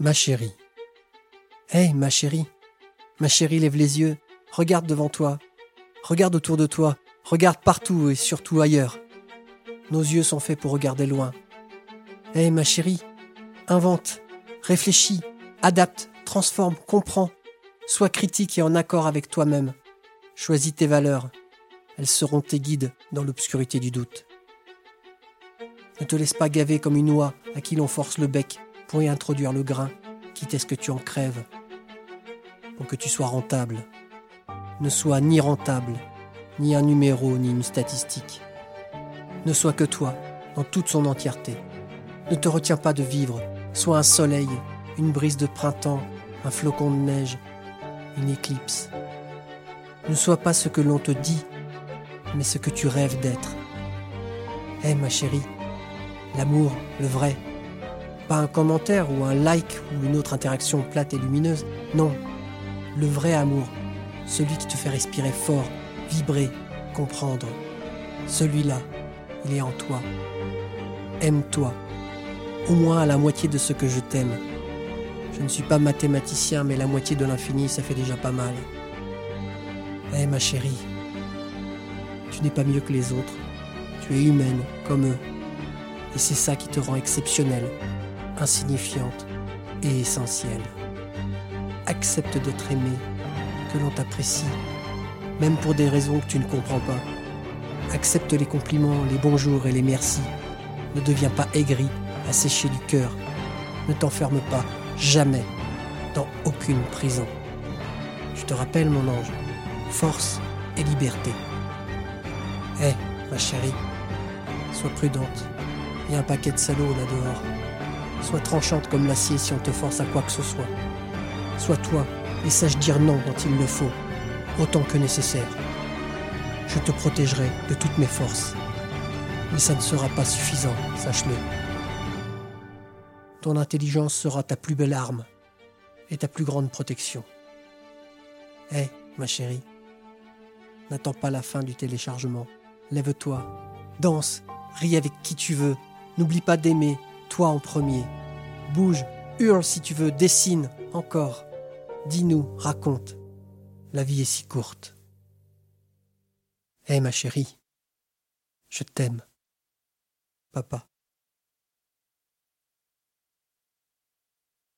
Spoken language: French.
Ma chérie. Hé, ma chérie. Ma chérie, lève les yeux. Regarde devant toi. Regarde autour de toi. Regarde partout et surtout ailleurs. Nos yeux sont faits pour regarder loin. Hé, ma chérie. Invente. Réfléchis. Adapte. Transforme. Comprends. Sois critique et en accord avec toi-même. Choisis tes valeurs. Elles seront tes guides dans l'obscurité du doute. Ne te laisse pas gaver comme une oie à qui l'on force le bec pour y introduire le grain, quitte à ce que tu en crèves. Pour que tu sois rentable. Ne sois ni rentable, ni un numéro, ni une statistique. Ne sois que toi, dans toute son entièreté. Ne te retiens pas de vivre, sois un soleil, une brise de printemps, un flocon de neige, une éclipse. Ne sois pas ce que l'on te dit, mais ce que tu rêves d'être. Hé ma chérie, l'amour, le vrai, pas un commentaire ou un like ou une autre interaction plate et lumineuse, non, le vrai amour, celui qui te fait respirer fort, vibrer, comprendre. Celui-là, il est en toi. Aime-toi, au moins à la moitié de ce que je t'aime. Je ne suis pas mathématicien, mais la moitié de l'infini, ça fait déjà pas mal. Eh ma chérie, tu n'es pas mieux que les autres. Tu es humaine, comme eux. Et c'est ça qui te rend exceptionnelle, insignifiante et essentielle. Accepte d'être aimée, que l'on t'apprécie, même pour des raisons que tu ne comprends pas. Accepte les compliments, les bonjours et les merci. Ne deviens pas aigri, asséché du cœur. Ne t'enferme pas, jamais, dans aucune prison. Tu te rappelles, mon ange, force et liberté. Hé, ma chérie, sois prudente. Il y a un paquet de salauds là dehors. Sois tranchante comme l'acier si on te force à quoi que ce soit. Sois toi et sache dire non quand il le faut, autant que nécessaire. Je te protégerai de toutes mes forces. Mais ça ne sera pas suffisant, sache-le. Ton intelligence sera ta plus belle arme et ta plus grande protection. Hé, ma chérie, n'attends pas la fin du téléchargement. Lève-toi, danse, ris avec qui tu veux. N'oublie pas d'aimer, toi en premier. Bouge, hurle si tu veux, dessine, encore. Dis-nous, raconte. La vie est si courte. Hé ma chérie, je t'aime. Papa.